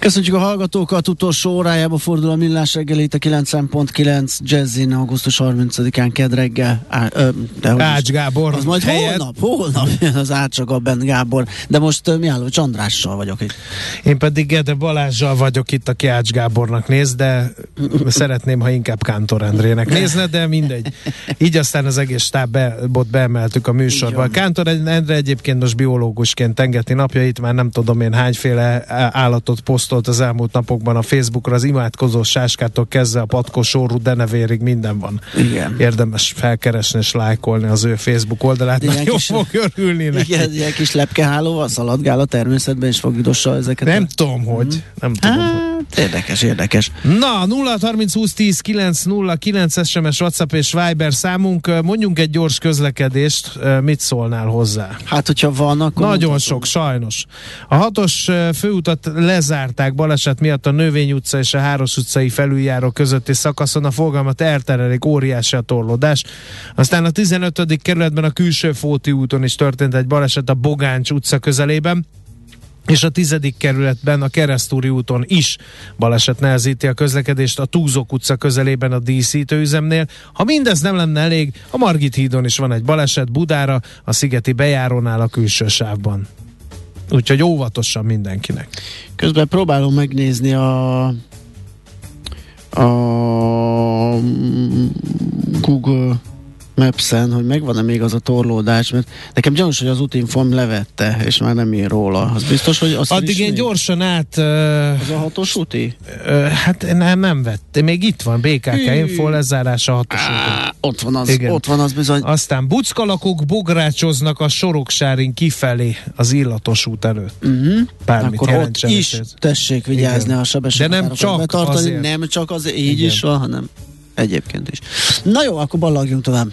Köszönjük a hallgatókat, utolsó órájába fordul a millás reggel itt a 9.9 Jazzin augusztus 30-án kedd reggel. Á, ö, de Ács Gábor. Az majd helyet. holnap, holnap jön az Ácsagabben Gábor, de most uh, Mihály Csandrással vagyok itt. Én pedig Gede Balázsjal vagyok itt, aki Ács Gábornak néz, de szeretném, ha inkább Kántor Endrének nézne, de mindegy. Így aztán az egész stábot beemeltük a műsorba. Kántor Endre egyébként most biológusként tengeti napjait, már nem tudom én hányféle állatot poszt posztolt az elmúlt napokban a Facebookra, az imádkozó sáskától kezdve a patkos orrú denevérig minden van. Igen. Érdemes felkeresni és lájkolni az ő Facebook oldalát, nagyon kis, fog örülni neki. Igen, ilyen kis lepkehálóval szaladgál a természetben, és fogidossa ezeket. Nem a... tudom, hogy. Mm. Nem tudom, hát, hogy. Érdekes, érdekes. Na, 0 30 20 10 9 0 9 SMS, WhatsApp és Viber számunk. Mondjunk egy gyors közlekedést, mit szólnál hozzá? Hát, hogyha van, akkor... Nagyon mutatom. sok, sajnos. A hatos főutat lezárt lezárták baleset miatt a Növény utca és a Háros utcai felüljáró közötti szakaszon a forgalmat elterelik, óriási a torlódás. Aztán a 15. kerületben a külső Fóti úton is történt egy baleset a Bogáncs utca közelében és a tizedik kerületben a Keresztúri úton is baleset nehezíti a közlekedést a Túzok utca közelében a díszítőüzemnél. Ha mindez nem lenne elég, a Margit hídon is van egy baleset Budára, a Szigeti bejárónál a külső sávban. Úgyhogy óvatosan mindenkinek. Közben próbálom megnézni a a Google Maps-en, hogy megvan-e még az a torlódás, mert nekem gyanús, hogy az útinform levette, és már nem ír róla. Az biztos, hogy azt Addig én gyorsan át... Uh, az a hatos úti? Uh, hát nem, nem vette. Még itt van, BKK info lezárása a hatos úti. Ott van az, Igen. ott van az bizony. Aztán buckalakok bográcsoznak a soroksárin kifelé az illatos út előtt. Uh-huh. Bármit Akkor ott is ez. tessék vigyázni Igen. a sebességet. De nem csak betartani, azért. Nem csak az, így Igen. is van, hanem egyébként is. Na jó, akkor ballagjunk tovább.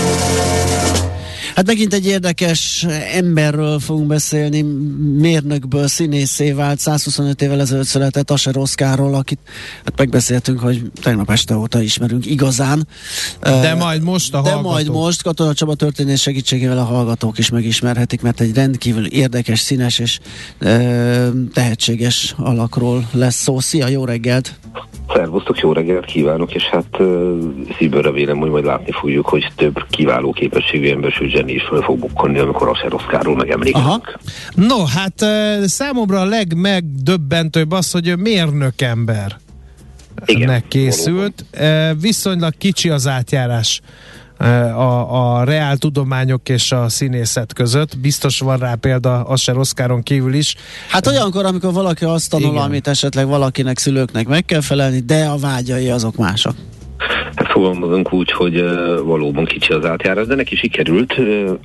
Hát megint egy érdekes emberről fogunk beszélni, mérnökből színészé vált, 125 évvel ezelőtt született Aser Oszkárról, akit hát megbeszéltünk, hogy tegnap este óta ismerünk igazán. De uh, majd most a De hallgatók. majd most Katona Csaba történés segítségével a hallgatók is megismerhetik, mert egy rendkívül érdekes, színes és uh, tehetséges alakról lesz szó. Szia, jó reggelt! Szervusztok, jó reggelt kívánok, és hát uh, szívből remélem, hogy majd látni fogjuk, hogy több kiváló képességű ember, sőt zseni is fel fog bukkanni, amikor a Seroszkáról megemlékezünk. No, hát uh, számomra a legmegdöbbentőbb az, hogy mérnök ember. Igen, készült. Uh, viszonylag kicsi az átjárás a, a reál tudományok és a színészet között. Biztos van rá példa Asser Oszkáron kívül is. Hát olyankor, amikor valaki azt tanul, Igen. amit esetleg valakinek szülőknek meg kell felelni, de a vágyai azok mások. Hát fogalmazunk úgy, hogy valóban kicsi az átjárás, de neki sikerült,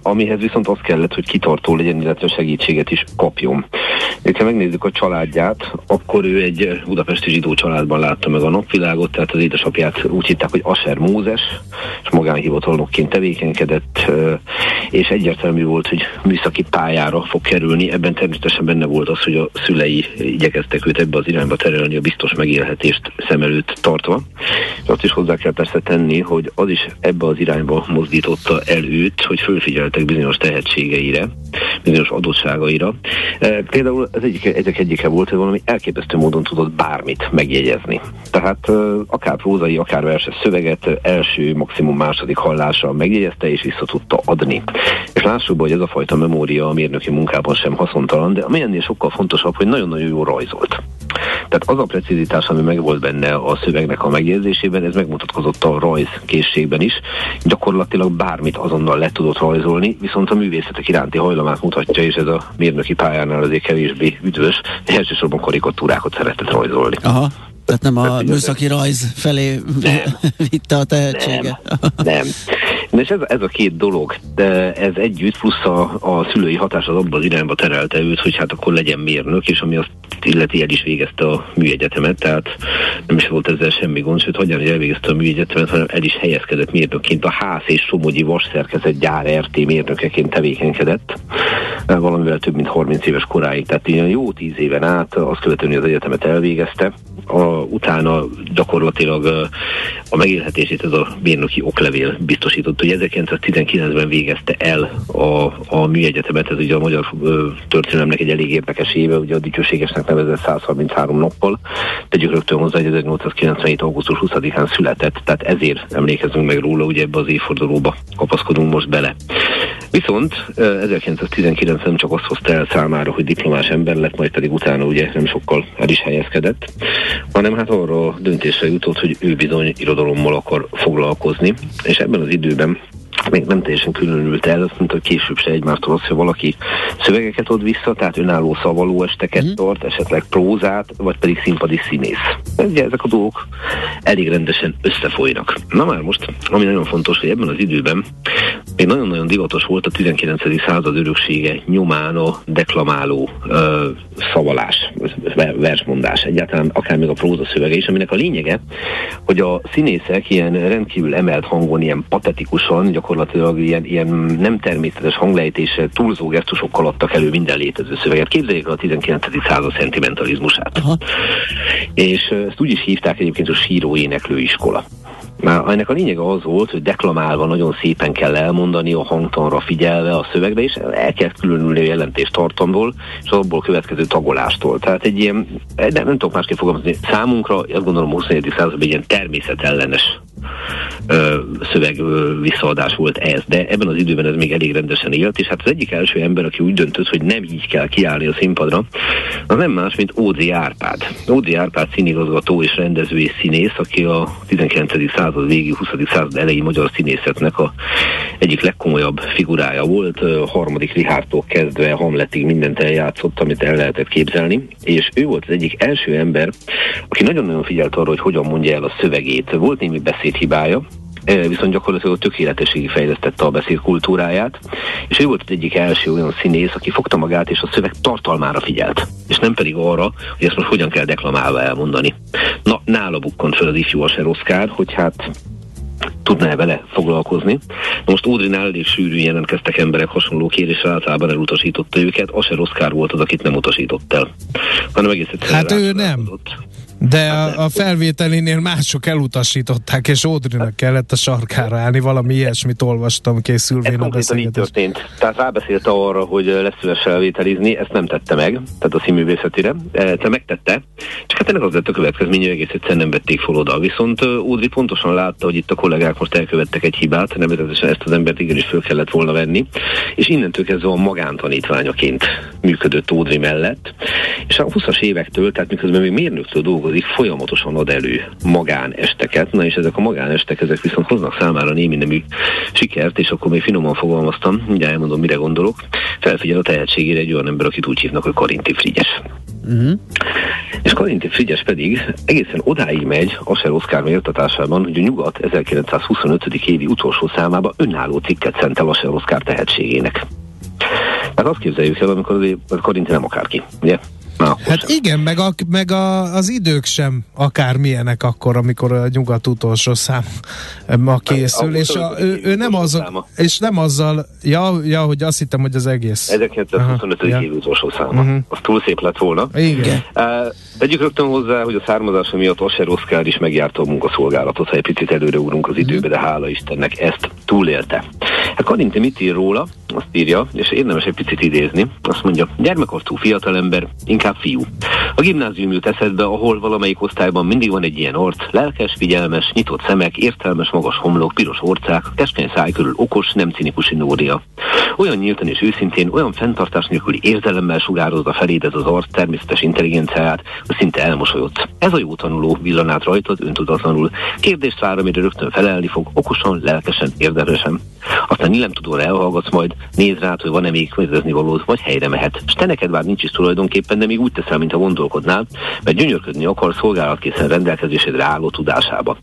amihez viszont az kellett, hogy kitartó legyen, illetve segítséget is kapjon. Ha megnézzük a családját, akkor ő egy budapesti zsidó családban látta meg a napvilágot, tehát az édesapját úgy hitták, hogy Aser Mózes, és magánhivatalnokként tevékenykedett, és egyértelmű volt, hogy műszaki pályára fog kerülni. Ebben természetesen benne volt az, hogy a szülei igyekeztek őt ebbe az irányba terelni, a biztos megélhetést szem előtt tartva. Azt is hozzá kell persze tenni, hogy az is ebbe az irányba mozdította el őt, hogy fölfigyeltek bizonyos tehetségeire, bizonyos adottságaira. E, például ez egyik, egyik egyike volt, hogy valami elképesztő módon tudott bármit megjegyezni. Tehát e, akár prózai, akár verses szöveget első, maximum második hallásra megjegyezte és vissza tudta adni. És lássuk, hogy ez a fajta memória a mérnöki munkában sem haszontalan, de ami ennél sokkal fontosabb, hogy nagyon-nagyon jó rajzolt. Tehát az a precizitás, ami meg volt benne a szövegnek a megjegyzésében, ez megmutatkozott a rajz készségben is. Gyakorlatilag bármit azonnal le tudott rajzolni, viszont a művészetek iránti hajlamát mutatja, és ez a mérnöki pályánál azért kevésbé üdvös. Elsősorban karikatúrákat szeretett rajzolni. Aha. Tehát nem a műszaki rajz felé nem. vitte a tehetsége. Nem. nem. Na és ez, ez a két dolog, de ez együtt, plusz a, a szülői hatás az abban az irányba terelte őt, hogy hát akkor legyen mérnök, és ami azt illeti el is végezte a műegyetemet, tehát nem is volt ezzel semmi gond, sőt, hagyján, hogy elvégezte a műegyetemet, hanem el is helyezkedett mérnökként a ház és Somogyi vasszerkezet gyár RT mérnökeként tevékenykedett, valamivel több mint 30 éves koráig, tehát ilyen jó 10 éven át, azt követően, hogy az egyetemet elvégezte, a, utána gyakorlatilag a megélhetését ez a mérnöki oklevél biztosított, hogy 1919-ben végezte el a, a műegyetemet, ez ugye a magyar történelemnek egy elég érdekes éve, ugye a dicsőségesnek nevezett 133 nappal, tegyük rögtön hozzá, hogy 1897. augusztus 20-án született, tehát ezért emlékezünk meg róla, ugye ebbe az évfordulóba kapaszkodunk most bele. Viszont 1919 nem csak azt hozta el számára, hogy diplomás ember lett, majd pedig utána ugye nem sokkal el is helyezkedett, hanem hát arra döntésre jutott, hogy ő bizony irodalommal akar foglalkozni, és ebben az időben még nem teljesen különült el, azt mondta, hogy később se egymástól az, hogy valaki szövegeket ad vissza, tehát önálló szavaló esteket mm. tart, esetleg prózát, vagy pedig színpadi színész. Ugye ezek a dolgok elég rendesen összefolynak. Na már most, ami nagyon fontos, hogy ebben az időben még nagyon-nagyon divatos volt a 19. század öröksége nyomán a deklamáló ö, szavalás, versmondás, egyáltalán akár még a próza szövege is, aminek a lényege, hogy a színészek ilyen rendkívül emelt hangon, ilyen patetikusan, gyakorlatilag ilyen, ilyen nem természetes hanglejtése, túlzó gesztusokkal adtak elő minden létező szöveget. Képzeljék a 19. század szentimentalizmusát. Aha. És ezt úgy is hívták egyébként a síró éneklő iskola. Már ennek a lényege az volt, hogy deklamálva nagyon szépen kell elmondani, a hangtonra figyelve a szövegbe, és el kell különülni a jelentés tartalmból, és abból következő tagolástól. Tehát egy ilyen, nem, nem tudok másképp fogalmazni, számunkra, azt gondolom 21. században ilyen természetellenes ö, szöveg ö, visszaadás volt ez, de ebben az időben ez még elég rendesen élt, és hát az egyik első ember, aki úgy döntött, hogy nem így kell kiállni a színpadra, az nem más, mint Ódzi Árpád. Ódzi Árpád színigazgató és rendező és színész, aki a 19. század végi, 20. század elejé magyar színészetnek a egyik legkomolyabb figurája volt, harmadik Rihártól kezdve Hamletig mindent eljátszott, amit el lehetett képzelni, és ő volt az egyik első ember, aki nagyon-nagyon figyelt arra, hogy hogyan mondja el a szövegét. Volt némi beszédhibája, viszont gyakorlatilag tökéletességig fejlesztette a beszéd kultúráját, és ő volt az egyik első olyan színész, aki fogta magát és a szöveg tartalmára figyelt, és nem pedig arra, hogy ezt most hogyan kell deklamálva elmondani. Na, nála bukkant fel az ifjú Oszkár, hogy hát tudná-e vele foglalkozni. Most Ódrinál elég sűrűn jelentkeztek emberek hasonló kérésre, általában elutasította őket. Aser Oszkár volt az, akit nem utasított el. Hanem egész hát ő nem. De a, a felvételénél mások elutasították, és Ódrinak kellett a sarkára állni, valami ilyesmit olvastam készülvén a beszélgetés. így történt. Tehát rábeszélte arra, hogy lesz szíves felvételizni, ezt nem tette meg, tehát a színművészetére. E, te megtette, csak hát ennek az lett a következmény, hogy egész egyszerűen nem vették fel oda. Viszont Ódri pontosan látta, hogy itt a kollégák most elkövettek egy hibát, nevezetesen ezt az embert igenis föl kellett volna venni, és innentől kezdve a magántanítványaként működött Ódri mellett. És a 20-as évektől, tehát miközben még mérnöktől dolgozik, folyamatosan ad elő magánesteket, na és ezek a magánestek, ezek viszont hoznak számára némi nemű sikert, és akkor még finoman fogalmaztam, ugye elmondom, mire gondolok, felfigyel a tehetségére egy olyan ember, akit úgy hívnak, hogy Karinti Frigyes. Uh-huh. És Karinti Frigyes pedig egészen odáig megy Aser Oszkár méltatásában, hogy a Nyugat 1925. évi utolsó számában önálló cikket szentel Aser Oszkár tehetségének. Hát azt képzeljük el, amikor azért Karinti nem akárki, ugye? Na, hát sem. igen, meg, a, meg a, az idők sem akármilyenek akkor, amikor a nyugat utolsó szám ma készül, a, és a, ő, ő nem azzal, és nem azzal, ja, ja, hogy azt hittem, hogy az egész. 1925. Aha, év utolsó száma. Uh-huh. Az túl szép lett volna. Igen. Uh, Tegyük rögtön hozzá, hogy a származása miatt Asher Oszkár is megjárta a munkaszolgálatot, ha egy picit előre úrunk az időbe, de hála Istennek ezt túlélte. Hát Karinti mit ír róla? Azt írja, és érdemes egy picit idézni. Azt mondja, gyermekortú fiatalember, inkább fiú. A gimnázium jut eszedbe, ahol valamelyik osztályban mindig van egy ilyen arc, lelkes, figyelmes, nyitott szemek, értelmes, magas homlok, piros orcák, keskeny száj körül okos, nem cinikus Nória. Olyan nyíltan és őszintén, olyan fenntartás nélküli érzelemmel sugározza feléd ez az arc természetes intelligenciáját, hogy szinte elmosolyodsz. Ez a jó tanuló villanát rajtad öntudatlanul. Kérdést vár, amire rögtön felelni fog, okosan, lelkesen, érdemesen. Aztán nem tudóra elhallgatsz majd, néz rá, hogy van-e még kérdezni valód, vagy helyre mehet. S te neked már nincs is tulajdonképpen, de még úgy teszel, mint a gondolkodnál, mert gyönyörködni akar szolgálatkészen rendelkezésedre álló tudásába.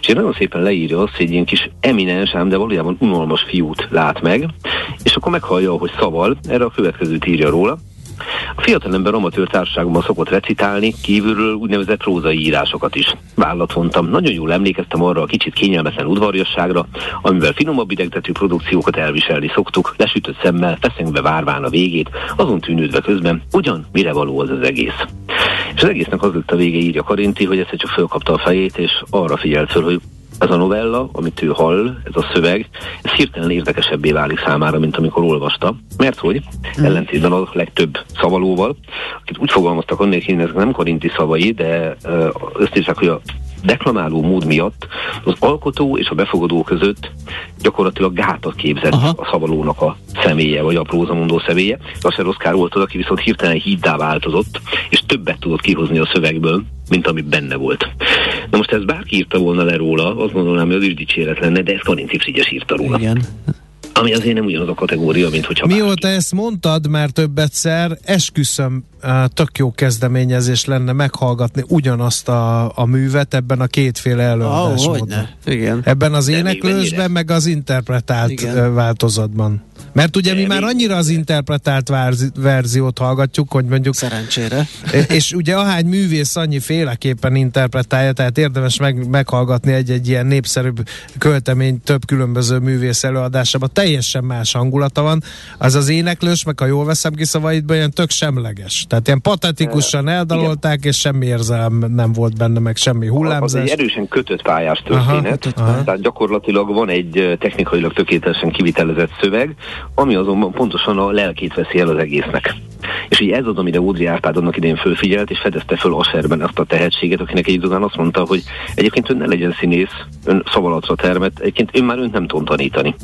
És én nagyon szépen leírja azt, hogy egy ilyen kis eminens, de valójában unalmas fiút lát meg, és akkor meghallja, hogy szaval, erre a következőt írja róla. A fiatalember amatőr társaságban szokott recitálni, kívülről úgynevezett prózai írásokat is. Vállat vontam. Nagyon jól emlékeztem arra a kicsit kényelmetlen udvariasságra, amivel finomabb idegtetű produkciókat elviselni szoktuk, lesütött szemmel, feszengve várván a végét, azon tűnődve közben, ugyan mire való az az egész. És az egésznek az lett a vége, írja Karinti, hogy egyszer csak fölkapta a fejét, és arra figyelt föl, hogy ez a novella, amit ő hall, ez a szöveg, ez hirtelen érdekesebbé válik számára, mint amikor olvasta. Mert hogy hmm. ellentétben a legtöbb szavalóval, akit úgy fogalmaztak annék, hogy ezek nem korinti szavai, de összeírták, hogy a deklamáló mód miatt az alkotó és a befogadó között gyakorlatilag gátat képzett Aha. a szavalónak a személye, vagy a prózamondó személye. Lasser Oszkár volt az, aki viszont hirtelen híddá változott, és többet tudott kihozni a szövegből, mint ami benne volt. Na most ez bárki írta volna le róla, azt gondolnám, hogy az is dicséret lenne, de ezt Karinti Frigyes írta róla. Igen. Ami azért nem ugyanaz a kategória, mint hogyha... Mióta bárki. ezt mondtad már több egyszer, esküszöm, tök jó kezdeményezés lenne meghallgatni ugyanazt a, a művet ebben a kétféle előadásmódban. Oh, Igen. Ebben az éneklősben, meg az interpretált Igen. változatban. Mert ugye mi már annyira az interpretált verziót hallgatjuk, hogy mondjuk... Szerencsére. És ugye ahány művész annyi féleképpen interpretálja, tehát érdemes meg, meghallgatni egy-egy ilyen népszerűbb költemény több különböző művész előadásában. Teljesen más hangulata van. Az az éneklős, meg ha jól veszem ki szavaidban, ilyen tök semleges. Tehát ilyen patetikusan eldalolták, Igen. és semmi érzelem nem volt benne, meg semmi hullámzás. Az egy erősen kötött pályás történet. Aha, aha. Tehát gyakorlatilag van egy technikailag tökéletesen kivitelezett szöveg, ami azonban pontosan a lelkét veszi el az egésznek. És így ez az, amire Ódri Árpád annak idén fölfigyelt, és fedezte föl Aserben azt a tehetséget, akinek egy után azt mondta, hogy egyébként ön ne legyen színész, ön szavalatra termet, egyébként ön már ön nem tud tanítani.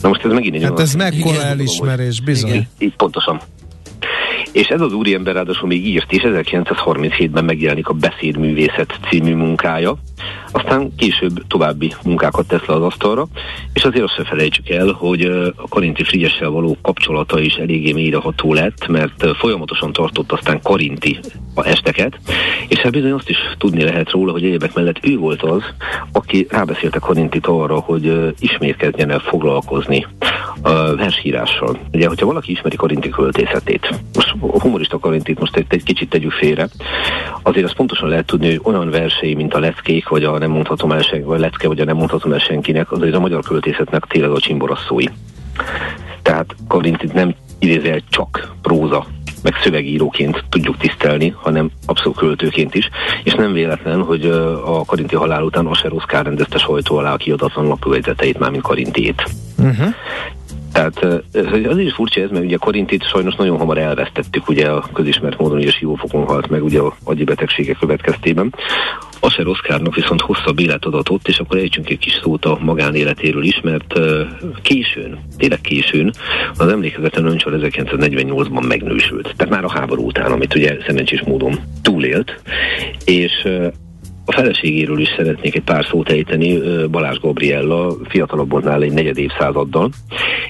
Na most ez megint egy Hát ez mekkora elismerés, bizony. Így, így pontosan. És ez az úriember ráadásul még írt is, 1937-ben megjelenik a Beszédművészet című munkája, aztán később további munkákat tesz le az asztalra, és azért azt se felejtsük el, hogy a Karinti Frigyessel való kapcsolata is eléggé mélyreható lett, mert folyamatosan tartott aztán Karinti a esteket, és hát bizony azt is tudni lehet róla, hogy egyebek mellett ő volt az, aki rábeszélte Karintit arra, hogy ismét kezdjen el foglalkozni a versírással. Ugye, hogyha valaki ismeri Karinti költészetét, most humorista Karintit most egy, egy kicsit tegyük félre, azért azt pontosan lehet tudni, hogy olyan versei, mint a leckék, vagy a nem mondhatom el senki, vagy lecke, vagy a nem mondhatom el senkinek, azért a magyar költészetnek tényleg a csimborasszói. Tehát Karintit nem idézel csak próza meg szövegíróként tudjuk tisztelni, hanem abszolút költőként is. És nem véletlen, hogy a Karinti halál után Aser Oszkár rendezte sajtó alá a kiadatlan lapjegyzeteit, már mint Karintiét. Uh-huh. Tehát az is furcsa ez, mert ugye Korintit sajnos nagyon hamar elvesztettük, ugye a közismert módon ugye siófokon halt meg ugye a agyi betegségek következtében. Asher Oszkárnak viszont hosszabb életadatot, és akkor ejtsünk egy kis szót a magánéletéről is, mert későn, tényleg későn, az emlékezeten öncsor 1948-ban megnősült. Tehát már a háború után, amit ugye szerencsés módon túlélt, és a feleségéről is szeretnék egy pár szót ejteni, Balázs Gabriella, fiatalabbnál egy negyed évszázaddal,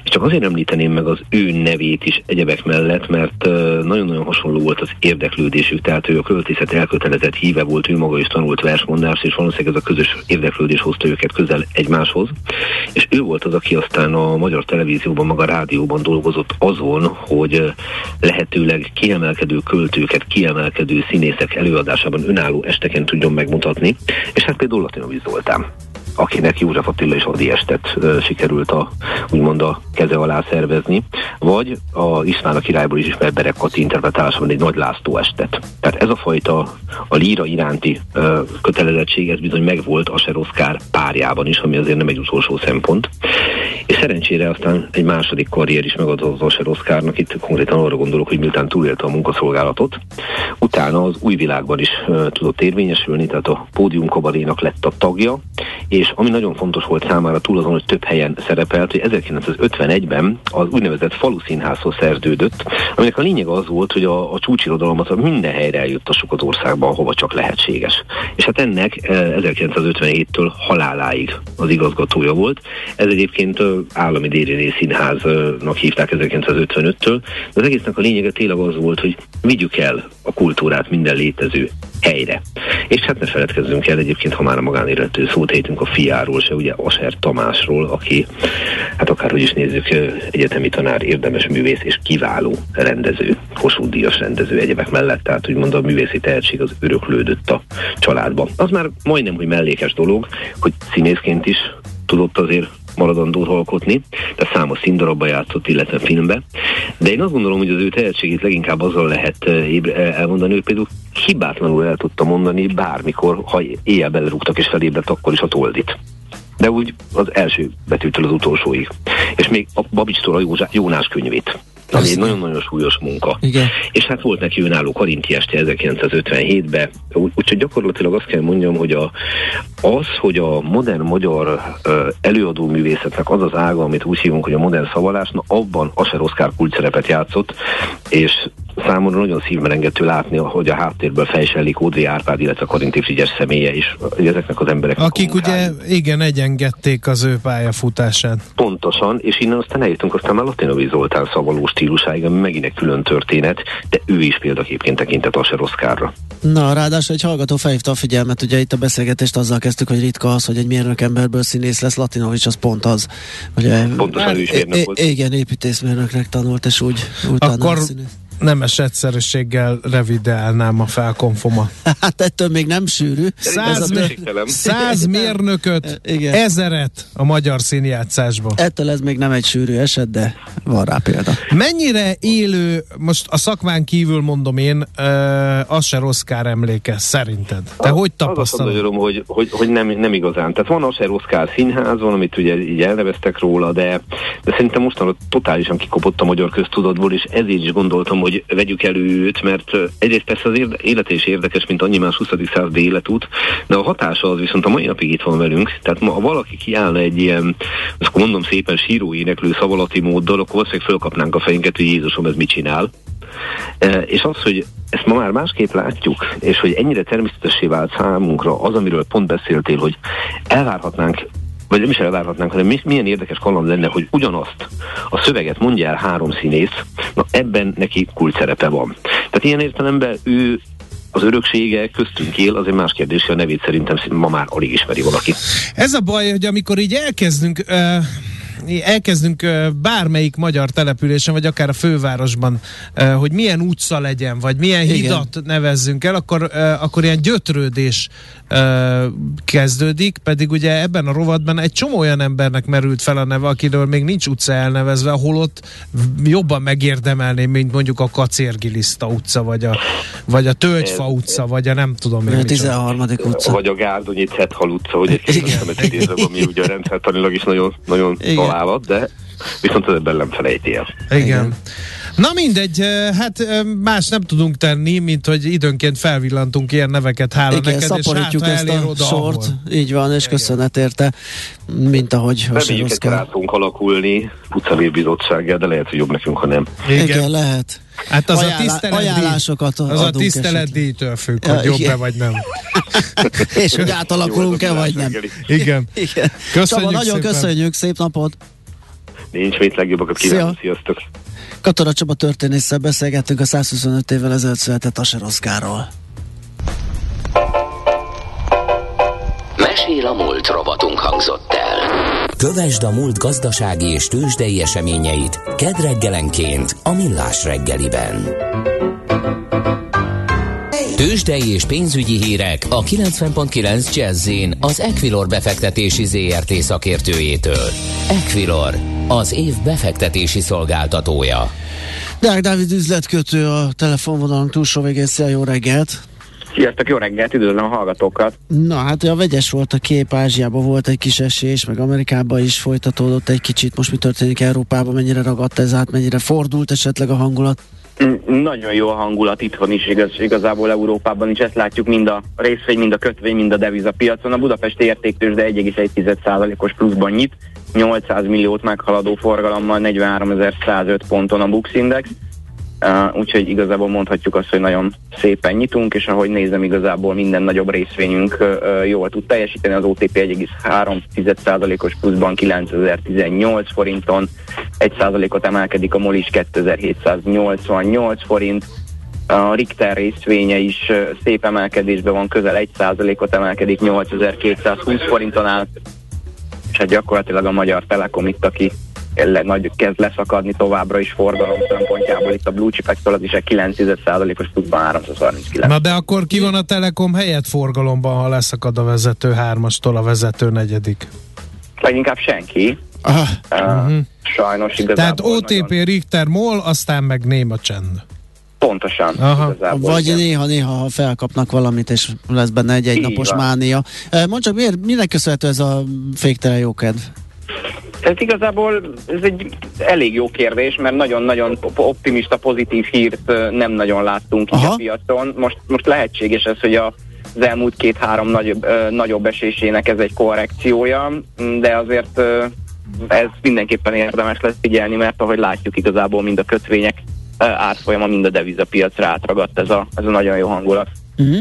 és csak azért említeném meg az ő nevét is egyebek mellett, mert nagyon-nagyon hasonló volt az érdeklődésük, tehát ő a költészet elkötelezett híve volt, ő maga is tanult versmondást, és valószínűleg ez a közös érdeklődés hozta őket közel egymáshoz, és ő volt az, aki aztán a magyar televízióban, maga a rádióban dolgozott azon, hogy lehetőleg kiemelkedő költőket, kiemelkedő színészek előadásában önálló esteken tudjon megmutatni bemutatni, és hát például Latinovic Zoltán akinek József Attila és Adi Estet uh, sikerült a, úgymond a keze alá szervezni, vagy a Iszmán a királyból is ismert Berek Kati interpretálásban egy Nagy László estet. Tehát ez a fajta a líra iránti uh, kötelezettség, ez bizony megvolt a Oszkár párjában is, ami azért nem egy utolsó szempont. És szerencsére aztán egy második karrier is megadott az Oszkárnak, itt konkrétan arra gondolok, hogy miután túlélte a munkaszolgálatot, utána az új világban is uh, tudott érvényesülni, tehát a pódium kabarénak lett a tagja, és ami nagyon fontos volt számára túl azon, hogy több helyen szerepelt, hogy 1951-ben az úgynevezett falu színházhoz szerződött, aminek a lényeg az volt, hogy a, a csúcsirodalmat minden helyre eljuttassuk az országban, ahova csak lehetséges. És hát ennek 1957-től haláláig az igazgatója volt. Ez egyébként állami Dériné színháznak hívták 1955-től, de az egésznek a lényege tényleg az volt, hogy vigyük el a kultúrát minden létező helyre. És hát ne feledkezzünk el egyébként, ha már a magánéletű szót ejtünk a fiáról se, ugye Aser Tamásról, aki, hát akárhogy is nézzük, egyetemi tanár, érdemes művész és kiváló rendező, Kossuth Díjas rendező egyebek mellett, tehát úgymond a művészi tehetség az öröklődött a családban. Az már majdnem, hogy mellékes dolog, hogy színészként is tudott azért maradandót alkotni, tehát számos színdarabba játszott, illetve filmbe. De én azt gondolom, hogy az ő tehetségét leginkább azzal lehet elmondani, hogy például hibátlanul el tudta mondani bármikor, ha éjjel belerúgtak és felébredt, akkor is a toldit de úgy az első betűtől az utolsóig. És még a Babicstól a Jónás könyvét ami egy nagyon-nagyon súlyos munka. Igen. És hát volt neki önálló Karinti este 1957-ben, úgyhogy gyakorlatilag azt kell mondjam, hogy a, az, hogy a modern magyar uh, előadó művészetnek az az ága, amit úgy hívunk, hogy a modern szavalás, na abban Aser Oszkár szerepet játszott, és számomra nagyon szívmelengető látni, hogy a háttérből fejsellik Ódri Árpád, illetve Karinti Frigyes személye is, ezeknek az embereknek. Akik ugye, igen, egyengedték az ő pályafutását. Pontosan, és innen aztán eljutunk aztán már Latinovi Zoltán szavaló stílusáig, ami megint egy külön történet, de ő is példaképként tekintett Aser Oszkárra. Na, ráadásul egy hallgató felhívta a figyelmet, ugye itt a beszélgetést azzal kezdtük, hogy ritka az, hogy egy mérnök emberből színész lesz, Latinovics az pont az. Ugye, Pontosan ő is mérnök volt. Igen, építészmérnöknek tanult, és úgy, úgy Akkor színész nemes egyszerűséggel revideálnám a felkonfomat. Hát ettől még nem sűrű. Száz, mér, száz mérnököt, Igen. ezeret a magyar színjátszásban. Ettől ez még nem egy sűrű eset, de van rá példa. Mennyire élő, most a szakmán kívül mondom én, az se rossz kár emléke, szerinted? Te a, hogy tapasztalod? Az hogy, hogy, hogy nem, nem igazán. Tehát van Asser Oszkár színház, van, amit ugye így elneveztek róla, de, de szerintem mostanra totálisan kikopott a magyar köztudatból, és ezért is gondoltam, hogy vegyük elő őt, mert egyrészt persze az élete is érdekes, mint annyi más 20. századi életút, de a hatása az viszont a mai napig itt van velünk. Tehát ma, ha valaki kiállna egy ilyen, azt mondom szépen síró éneklő szavalati móddal, akkor valószínűleg fölkapnánk a fejünket, hogy Jézusom, ez mit csinál. E, és az, hogy ezt ma már másképp látjuk, és hogy ennyire természetessé vált számunkra az, amiről pont beszéltél, hogy elvárhatnánk vagy nem is elvárhatnánk, hanem milyen érdekes kaland lenne, hogy ugyanazt a szöveget mondja el három színész, na ebben neki kult szerepe van. Tehát ilyen értelemben ő az öröksége köztünk él, az egy más kérdés, hogy a nevét szerintem ma már alig ismeri valaki. Ez a baj, hogy amikor így elkezdünk uh elkezdünk bármelyik magyar településen, vagy akár a fővárosban, hogy milyen utca legyen, vagy milyen Igen. hidat nevezzünk el, akkor, akkor ilyen gyötrődés kezdődik, pedig ugye ebben a rovatban egy csomó olyan embernek merült fel a neve, akiről még nincs utca elnevezve, ahol ott jobban megérdemelném, mint mondjuk a Kacérgiliszta utca, vagy a, vagy a Tölgyfa utca, vagy a nem tudom még. A 13. utca. Vagy a Gárdonyi Cethal utca, hogy egy kis ami ugye rendszertanilag is nagyon, nagyon találat, de viszont ebben nem felejti el. Igen. Na mindegy, hát más nem tudunk tenni, mint hogy időnként felvillantunk ilyen neveket, hála Igen, neked, és hát, ezt a oda, sort, ahol. így van, és Igen. köszönet érte, mint ahogy Reméljük, hogy rá tudunk alakulni utcavédbizottsággal, de lehet, hogy jobb nekünk, ha nem. Igen, Igen lehet. Hát az Ajánlá- a tisztelet ajánlásokat Az a tisztelet díjtől függ, ja, hogy jobb-e vagy nem. és hogy átalakulunk-e vagy nem. Igen. Igen. Köszönjük Csaba, nagyon szépen. köszönjük, szép napot! Nincs mit legjobbakat kívánok, Szia. sziasztok! Katona Csaba történésszel beszélgettünk a 125 évvel ezelőtt született Aser Oszkáról. Mesél a múlt robotunk hangzott el. Kövesd a múlt gazdasági és tőzsdei eseményeit kedd reggelenként a Millás reggeliben. Tőzsdei és pénzügyi hírek a 90.9 jazz az Equilor befektetési ZRT szakértőjétől. Equilor, az év befektetési szolgáltatója. Deák Dávid üzletkötő a telefonvonalunk túlsó végén. Szia, jó reggelt! Sziasztok, jó reggelt, üdvözlöm a hallgatókat! Na hát a vegyes volt a kép, Ázsiában volt egy kis esés, meg Amerikában is folytatódott egy kicsit. Most mi történik Európában, mennyire ragadt ez át, mennyire fordult esetleg a hangulat? Nagyon jó a hangulat itthon is, igaz, igazából Európában is, ezt látjuk mind a részvény, mind a kötvény, mind a devizapiacon. A Budapesti értéktős de 1,1%-os pluszban nyit, 800 milliót meghaladó forgalommal 43.105 ponton a Bux Index. Uh, úgyhogy igazából mondhatjuk azt, hogy nagyon szépen nyitunk, és ahogy nézem, igazából minden nagyobb részvényünk uh, jól tud teljesíteni. Az OTP 1,3%-os pluszban 9018 forinton, 1%-ot emelkedik a MOL is 2788 forint, a Richter részvénye is szép emelkedésben van, közel 1%-ot emelkedik 8220 forinton áll, és hát gyakorlatilag a Magyar Telekom itt, aki nagy kezd leszakadni továbbra is forgalom szempontjából. Itt a Blue Chip az is egy 9%-os pluszban 339. Na de akkor ki van a Telekom helyett forgalomban, ha leszakad a vezető hármastól a vezető negyedik? Leginkább senki. Ah. Uh, uh-huh. Sajnos igazából. Tehát OTP, nagyon... Richter, MOL, aztán meg néma csend. Pontosan. Aha. Vagy néha-néha, ha felkapnak valamit, és lesz benne egy-egy napos mánia. Mondd csak, miért, minek köszönhető ez a féktelen jókedv? Ez igazából ez egy elég jó kérdés, mert nagyon-nagyon optimista, pozitív hírt nem nagyon láttunk így a piacon. Most, most lehetséges ez, hogy a az elmúlt két-három nagyobb, ö, nagyobb esésének ez egy korrekciója, de azért ö, ez mindenképpen érdemes lesz figyelni, mert ahogy látjuk igazából mind a kötvények árfolyama, mind a devizapiacra átragadt ez a, ez a nagyon jó hangulat. Uh-huh.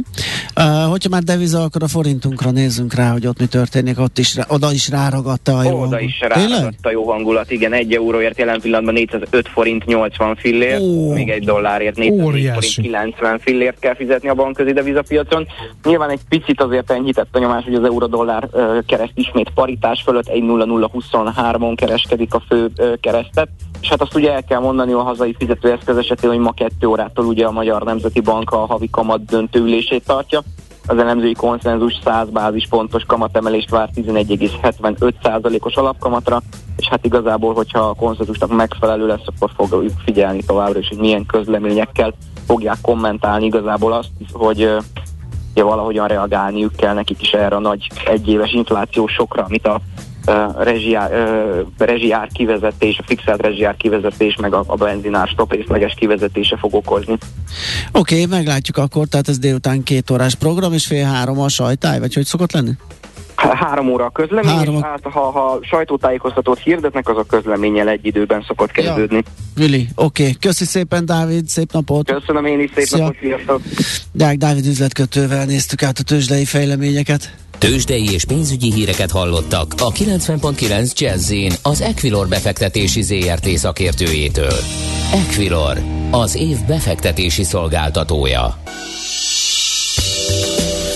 Uh, hogyha már deviza, akkor a forintunkra nézzünk rá, hogy ott mi történik, ott is, oda is ráragadta a jó Oda hangulat. is ráragadta a jó hangulat, igen, egy euróért jelen pillanatban 405 forint 80 fillért, oh. még egy dollárért 404 forint 90 fillért kell fizetni a bankközi devizapiacon. Nyilván egy picit azért enyhített a nyomás, hogy az euró-dollár kereszt ismét paritás fölött 1.0023-on kereskedik a fő keresztet, és hát azt ugye el kell mondani a hazai fizetőeszköz esetén, hogy ma kettő órától ugye a Magyar Nemzeti Bank a havi kamat döntőülését tartja. Az elemzői konszenzus 100 bázispontos kamatemelést vár 11,75%-os alapkamatra, és hát igazából, hogyha a konszenzusnak megfelelő lesz, akkor fogjuk figyelni továbbra is, hogy milyen közleményekkel fogják kommentálni igazából azt, hogy ja, valahogyan reagálniuk kell nekik is erre a nagy egyéves inflációs sokra, amit a rezsiár, rezsiár kivezetés, a fixált rezsiár kivezetés, meg a, a benzinár stop részleges kivezetése fog okozni. Oké, okay, meglátjuk akkor, tehát ez délután két órás program, és fél három a sajtály, vagy hogy szokott lenni? Három óra a közlemény, Három. hát, ha, ha sajtótájékoztatót hirdetnek, az a közleménnyel egy időben szokott kezdődni. Ja. Vili, oké. Okay. Köszi szépen, Dávid, szép napot. Köszönöm én is, szép Szia. napot, sziasztok. Deák Dávid üzletkötővel néztük át a tőzsdei fejleményeket. Tőzsdei és pénzügyi híreket hallottak a 90.9 jazz az Equilor befektetési ZRT szakértőjétől. Equilor, az év befektetési szolgáltatója.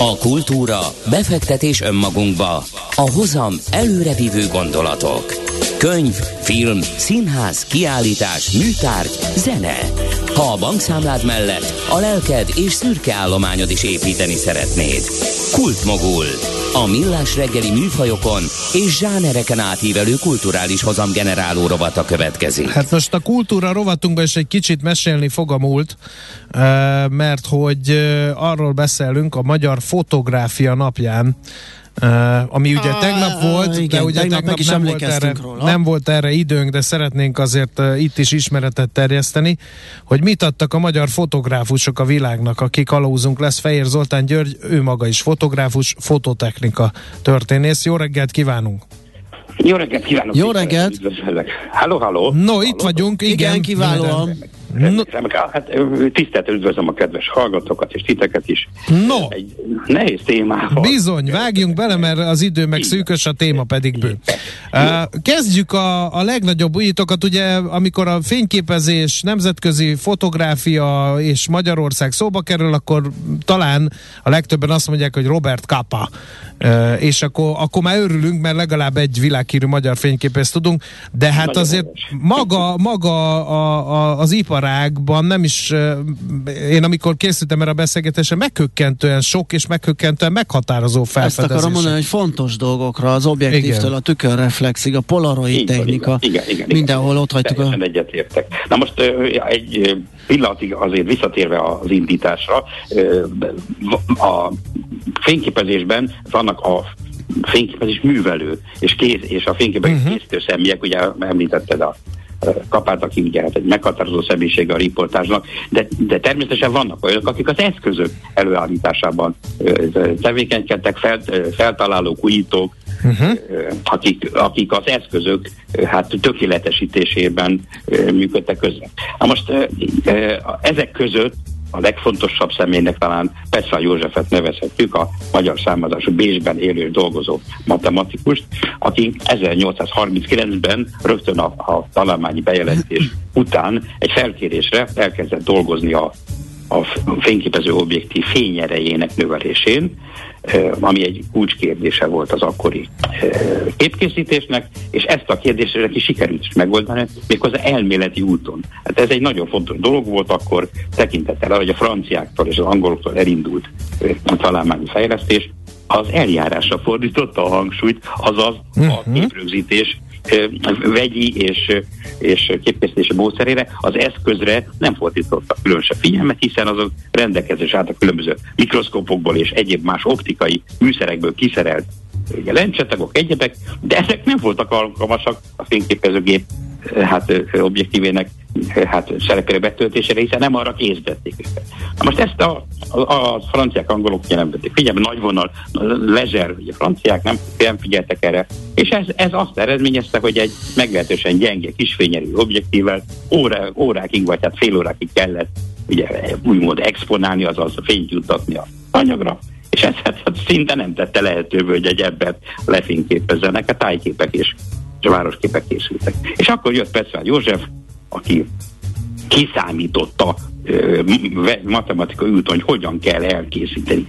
A kultúra, befektetés önmagunkba, a hozam előrevívő gondolatok. Könyv, film, színház, kiállítás, műtárgy, zene. Ha a bankszámlád mellett a lelked és szürke állományod is építeni szeretnéd. Kultmogul. A millás reggeli műfajokon és zsánereken átívelő kulturális hozam generáló rovata következik. Hát most a kultúra rovatunkban is egy kicsit mesélni fog a múlt, mert hogy arról beszélünk a Magyar Fotográfia napján, Uh, ami ugye ah, tegnap volt, igen, de ugye tegnap, tegnap nem, volt erre, róla. nem volt erre időnk, de szeretnénk azért uh, itt is ismeretet terjeszteni, hogy mit adtak a magyar fotográfusok a világnak, akik kalózunk lesz. Fehér Zoltán György, ő maga is fotográfus, fototechnika történész. Jó reggelt kívánunk! Jó reggelt kívánok! Jó reggelt! Halló, halló! No, itt vagyunk, igen. Igen, kiválóan. No. Hát, tisztelt üdvözlöm a kedves hallgatókat és titeket is. No. Egy nehéz témával. Bizony, vágjunk bele, mert az idő meg szűkös, a téma pedig bő. Kezdjük a, a legnagyobb újítókat, ugye amikor a fényképezés, nemzetközi fotográfia és Magyarország szóba kerül, akkor talán a legtöbben azt mondják, hogy Robert Kappa. És akkor, akkor már örülünk, mert legalább egy világhírű magyar fényképész tudunk, de hát Nagyon azért maga, maga a, a, az ipar iparágban nem is, én amikor készültem erre a beszélgetésre, meghökkentően sok és meghökkentően meghatározó felfedezés. Ezt akarom mondani, hogy fontos dolgokra, az objektívtől a tükörreflexig, a polaroid igen, technika, igen, igen, igen, mindenhol ott hagytuk. a... egyetértek. Na most egy pillanatig azért visszatérve az indításra, a fényképezésben vannak a fényképezés művelő, és, kész, és a fényképezés uh-huh. készítő személyek, ugye említetted a kapát, aki ugye hát egy meghatározó személyisége a riportásnak, de, de természetesen vannak olyanok, akik az eszközök előállításában tevékenykedtek, felt, feltalálók, újítók, uh-huh. akik, akik az eszközök hát tökéletesítésében működtek közben. Na most ezek között a legfontosabb személynek talán Petra Józsefet nevezhetjük, a magyar származású Bécsben élő és dolgozó matematikust, aki 1839-ben rögtön a, a találmányi bejelentés után egy felkérésre elkezdett dolgozni a, a fényképező objektív fényerejének növelésén, ami egy kulcskérdése volt az akkori képkészítésnek, és ezt a kérdést neki sikerült is megoldani, méghozzá elméleti úton. Hát ez egy nagyon fontos dolog volt akkor, tekintettel hogy a franciáktól és az angoloktól elindult a találmányi fejlesztés, az eljárásra fordította a hangsúlyt, azaz a mhm. képrögzítés vegyi és, és képkészítési módszerére, az eszközre nem fordítottak különösebb figyelmet, hiszen azok rendelkezés állt a különböző mikroszkópokból és egyéb más optikai műszerekből kiszerelt lencsetagok, egyebek, de ezek nem voltak alkalmasak a fényképezőgép hát objektívének hát szerepére betöltésére, hiszen nem arra készítették őket. Na most ezt a, a, a franciák, angolok jelentették. Figyelme, nagy vonal, lezer, ugye franciák nem, nem figyeltek erre, és ez, ez azt eredményezte, hogy egy meglehetősen gyenge kisfényerű objektível órá, órákig, vagy hát fél órákig kellett ugye úgymond exponálni, azaz fényt juttatni a anyagra, és ez hát, hát szinte nem tette lehetővé, hogy egy embert lefényképezzenek, a tájképek és és városképek készültek. És akkor jött Petrán József, aki kiszámította matematikai úton, hogy hogyan kell elkészíteni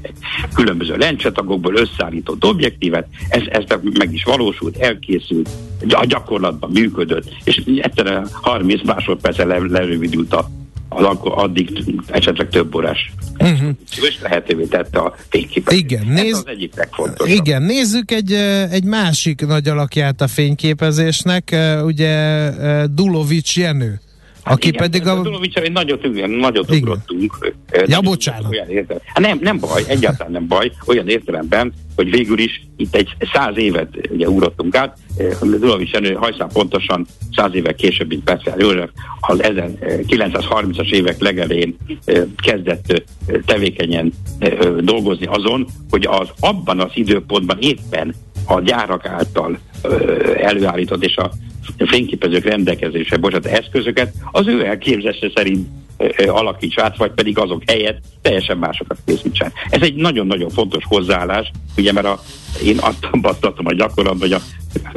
különböző lencsetagokból összeállított objektívet, ez, ez meg is valósult, elkészült, a gyakorlatban működött, és egyszerűen 30 másodperccel le, lerövidült a az addig esetleg több órás uh-huh. és lehetővé tette a fényképet. Igen, néz... az egyik legfontosabb. Igen, nézzük egy, egy másik nagy alakját a fényképezésnek, ugye Dulovics Jenő Aki igen, pedig a... Dulovicsal egy nagyot, igen, nagyot igen. ugrottunk. Ja, bocsánat. Olyan hát nem, nem baj, egyáltalán nem baj, olyan értelemben, hogy végül is itt egy száz évet ugye ugrottunk át. Dulovics Jenő hajszán pontosan száz évek később, mint Persze József, az 1930-as évek legelején kezdett tevékenyen dolgozni azon, hogy az abban az időpontban éppen a gyárak által előállított és a fényképezők rendelkezésre bocsánat, eszközöket az ő elképzelése szerint alakíts át, vagy pedig azok helyett teljesen másokat készítsen. Ez egy nagyon-nagyon fontos hozzáállás, ugye, mert a, én azt tapasztaltam a gyakorlatban, hogy a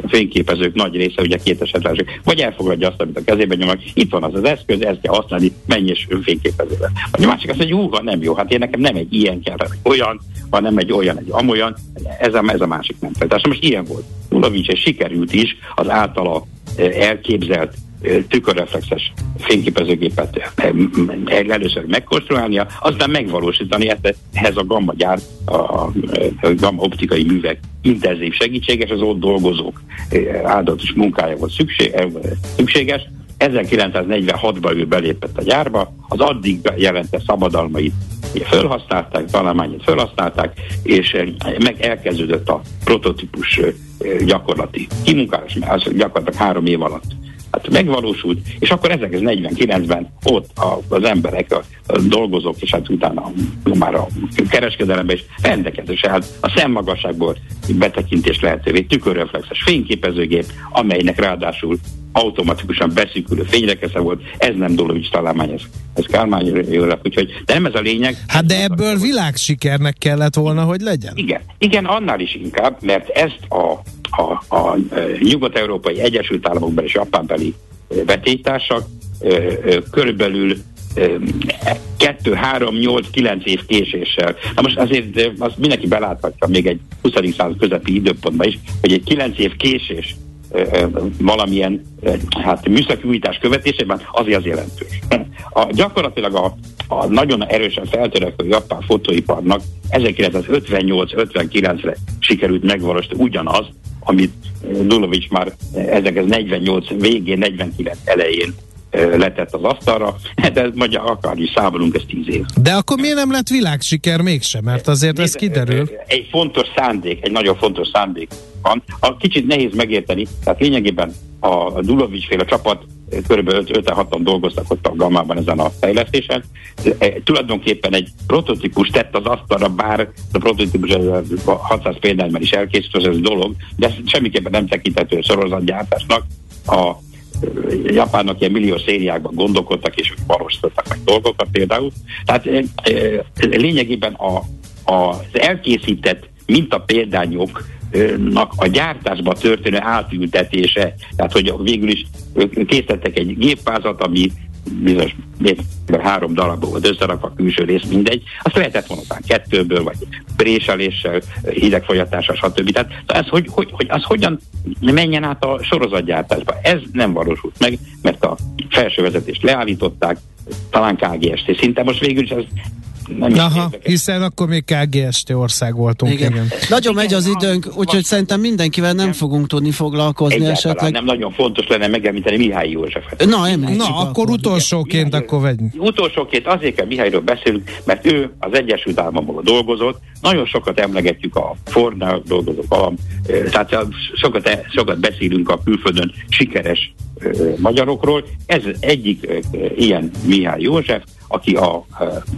fényképezők nagy része ugye kétesetlenség, vagy elfogadja azt, amit a kezében nyomnak, itt van az az eszköz, ezt kell használni, menj és fényképezővel. A másik azt mondja, hú, nem jó, hát én nekem nem egy ilyen kell, hanem olyan, hanem egy olyan, egy amolyan, ez a, ez a másik. Tehát most ilyen volt. Nulovics, sikerült is az általa elképzelt tükörreflexes fényképezőgépet először megkonstruálnia, aztán megvalósítani ehhez a gamma gyár, a gamma optikai művek intenzív segítséges, az ott dolgozók áldatos munkája volt szükség, szükséges. 1946-ban ő belépett a gyárba, az addig jelente szabadalmait felhasználták, találmányait felhasználták, és meg elkezdődött a prototípus gyakorlati kimunkálás, az gyakorlatilag három év alatt hát megvalósult, és akkor 1949-ben ott az emberek, a, a dolgozók, és hát utána már a kereskedelemben is rendelkezésre hát a szemmagasságból betekintés lehetővé, tükörreflexes fényképezőgép, amelynek ráadásul automatikusan beszűkülő fényrekesze volt, ez nem Dolovics találmány, ez, ez Kálmány úgyhogy, de nem ez a lényeg. Hát de ebből világsikernek kellett volna, hogy legyen. Igen, igen, annál is inkább, mert ezt a a, a nyugat-európai Egyesült Államokban és Japánbeli vetélytársak körülbelül 2, 3, 8, 9 év késéssel. Na most azért azt mindenki beláthatja még egy 20. század közepi időpontban is, hogy egy 9 év késés valamilyen hát műszaki újítás követésében azért az jelentős. A, gyakorlatilag a, a nagyon erősen feltörekvő japán fotóiparnak 1958-59-re sikerült megvalósítani ugyanaz, amit Dulovics már 1948 végén, 49 elején letett az asztalra, de magyar akár is számolunk, ez tíz év. De akkor miért nem lett világsiker mégsem? Mert azért ez kiderül. Egy fontos szándék, egy nagyon fontos szándék van. A kicsit nehéz megérteni, tehát lényegében a Dulovics féle csapat kb. 5-6-an dolgoztak ott a Gamában ezen a fejlesztésen. Tulajdonképpen egy prototípus tett az asztalra, bár a prototípus 600 példányban is elkészült, ez dolog, de ez semmiképpen nem tekinthető sorozatgyártásnak. A Japánnak ilyen millió szériákban gondolkodtak, és valósítottak meg dolgokat például. Tehát lényegében a, a, az elkészített példányok a gyártásba történő átültetése, tehát hogy végül is készítettek egy géppázat, ami bizonyos három darabból volt összerakva, a külső rész mindegy, azt lehetett volna kettőből, vagy préseléssel, hidegfolyatással, stb. Tehát ez, hogy, hogy, hogy az hogyan menjen át a sorozatgyártásba, ez nem valósult meg, mert a felső vezetést leállították, talán KGST szinte most végül is ez nem Aha, hiszen akkor még KGST ország voltunk. Igen. igen. Nagyon megy az időnk, úgyhogy szerintem mindenkivel nem, nem fogunk tudni foglalkozni Egyáltalán esetleg. Nem nagyon fontos lenne megemlíteni Mihály Józsefet. Na, említsük Na akkor, akkor utolsóként Mihály, akkor vegy. Utolsóként azért kell Mihályról beszélünk, mert ő az Egyesült Államokban dolgozott, nagyon sokat emlegetjük a Fordnál dolgozók, a, tehát sokat, sokat beszélünk a külföldön sikeres magyarokról. Ez egyik ilyen Mihály József, aki a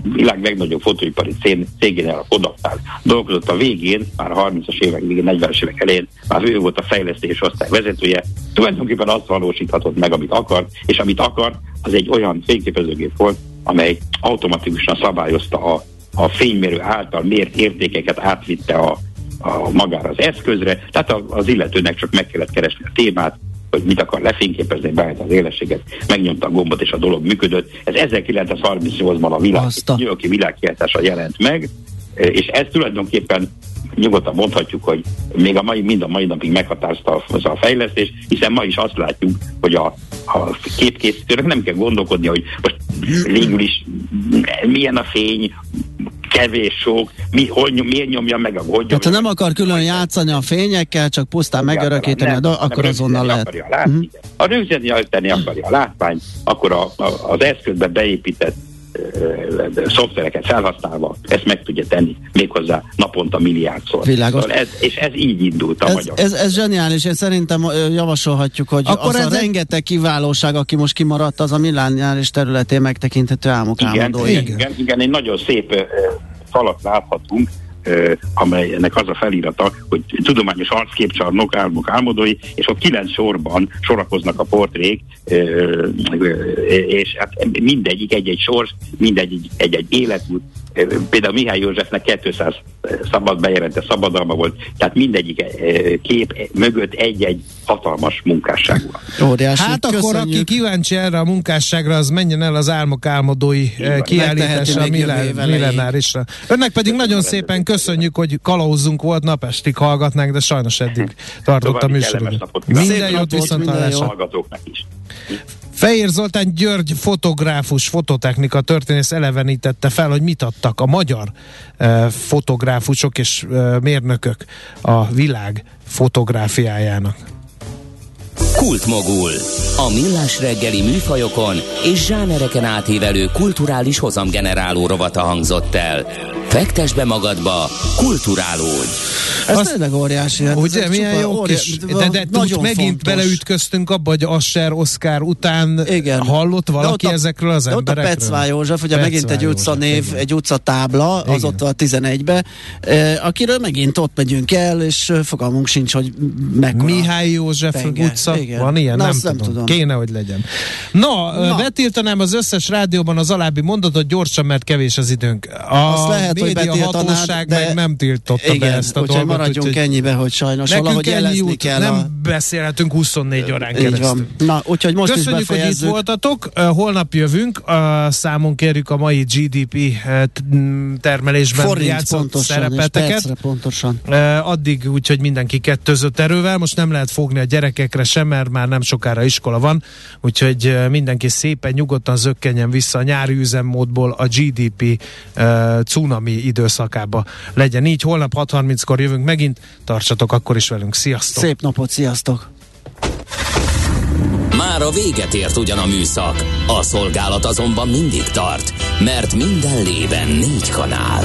világ legnagyobb fotóipari cégénél a Kodaktál dolgozott a végén, már a 30-as évek végén, 40-es évek elején, már ő volt a fejlesztés osztály vezetője, tulajdonképpen azt valósíthatott meg, amit akar, és amit akar, az egy olyan fényképezőgép volt, amely automatikusan szabályozta a, a fénymérő által mért értékeket átvitte a, a magára az eszközre, tehát az illetőnek csak meg kellett keresni a témát, hogy mit akar lefényképezni, beállít az élességet, megnyomta a gombot, és a dolog működött. Ez 1938-ban a világ, New világkiáltása jelent meg, és ez tulajdonképpen nyugodtan mondhatjuk, hogy még a mai, mind a mai napig meghatározta a fejlesztés, hiszen ma is azt látjuk, hogy a, a képkészítőnek nem kell gondolkodni, hogy most végül is milyen a fény, kevés sok, mi, hogy, miért nyomja meg a hogy Tehát ha nem akar külön játszani a fényekkel, csak pusztán megörökíteni, nem, a, akkor azonnal lehet. Akarja látni. Uh-huh. Ha rögzíteni akarja a látvány, akkor a, a, az eszközbe beépített szoftvereket felhasználva ezt meg tudja tenni méghozzá naponta milliárdszor. Világos. Szóval ez, és ez így indult a ez, magyar. Ez, ez zseniális, én szerintem javasolhatjuk, hogy Akkor az a rengeteg kiválóság, aki most kimaradt, az a millániális területén megtekinthető álmok igen, álmodói. Igen, igen, igen, egy nagyon szép falat láthatunk, amelynek az a felirata, hogy tudományos arcképcsarnok, álmok, álmodói, és ott kilenc sorban sorakoznak a portrék, és hát mindegyik egy-egy sors, mindegyik egy-egy életút, például Mihály Józsefnek 200 szabad bejelente szabadalma volt, tehát mindegyik kép mögött egy-egy hatalmas munkásság van. Óriási, hát köszönjük. akkor aki kíváncsi erre a munkásságra, az menjen el az álmok álmodói kiállításra, millenárisra. Önnek pedig nagyon szépen köszönjük, hogy kalauzunk volt, napestig hallgatnánk, de sajnos eddig tartott a műsorunk. Minden jót viszont hallgatóknak is. Fehér Zoltán György fotográfus, fototechnika történész elevenítette fel, hogy mit adtak a magyar uh, fotográfusok és uh, mérnökök a világ fotográfiájának. Kultmogul. A millás reggeli műfajokon és zsánereken átívelő kulturális hozamgeneráló rovata hangzott el. Fektes be magadba, kulturálódj! Ez Azt, tényleg óriási. Hát ugye, ez milyen jó kis, de, de nagyon megint fontos. beleütköztünk abba, hogy Asser, Oscar után Igen. hallott valaki a, ezekről az de emberekről? ott a Pecvá József, ugye Pecvá megint egy utca név, egy utca tábla, az ott a 11-be, eh, akiről megint ott megyünk el, és fogalmunk sincs, hogy mekkora. Mihály József penge. Utca, Igen. van ilyen? Na, nem, tudom. nem tudom. Kéne, hogy legyen. Na, Na, betiltanám az összes rádióban az alábbi mondatot gyorsan, mert kevés az időnk. A Azt lehet, hogy hatóság de... meg nem tiltotta Igen, be ezt a dolgot. maradjunk úgy, ennyibe, hogy sajnos valahogy jelezni jut, kell. Nem a... beszélhetünk 24 órán keresztül. Van. Na, úgyhogy most Köszönjük, is hogy itt voltatok. Holnap jövünk. Számon kérjük a mai GDP termelésben Forint játszott pontosan, szerepeteket. pontosan. Addig úgyhogy mindenki kettőzött erővel. Most nem lehet fogni a gyerekekre sem, mert már nem sokára iskola van. Úgyhogy mindenki szépen nyugodtan zökkenjen vissza a nyári üzemmódból a GDP uh, cunami időszakába legyen így. Holnap 6.30-kor jövünk megint, tartsatok akkor is velünk. Sziasztok! Szép napot, sziasztok! Már a véget ért ugyan a műszak, a szolgálat azonban mindig tart, mert minden lében négy kanál.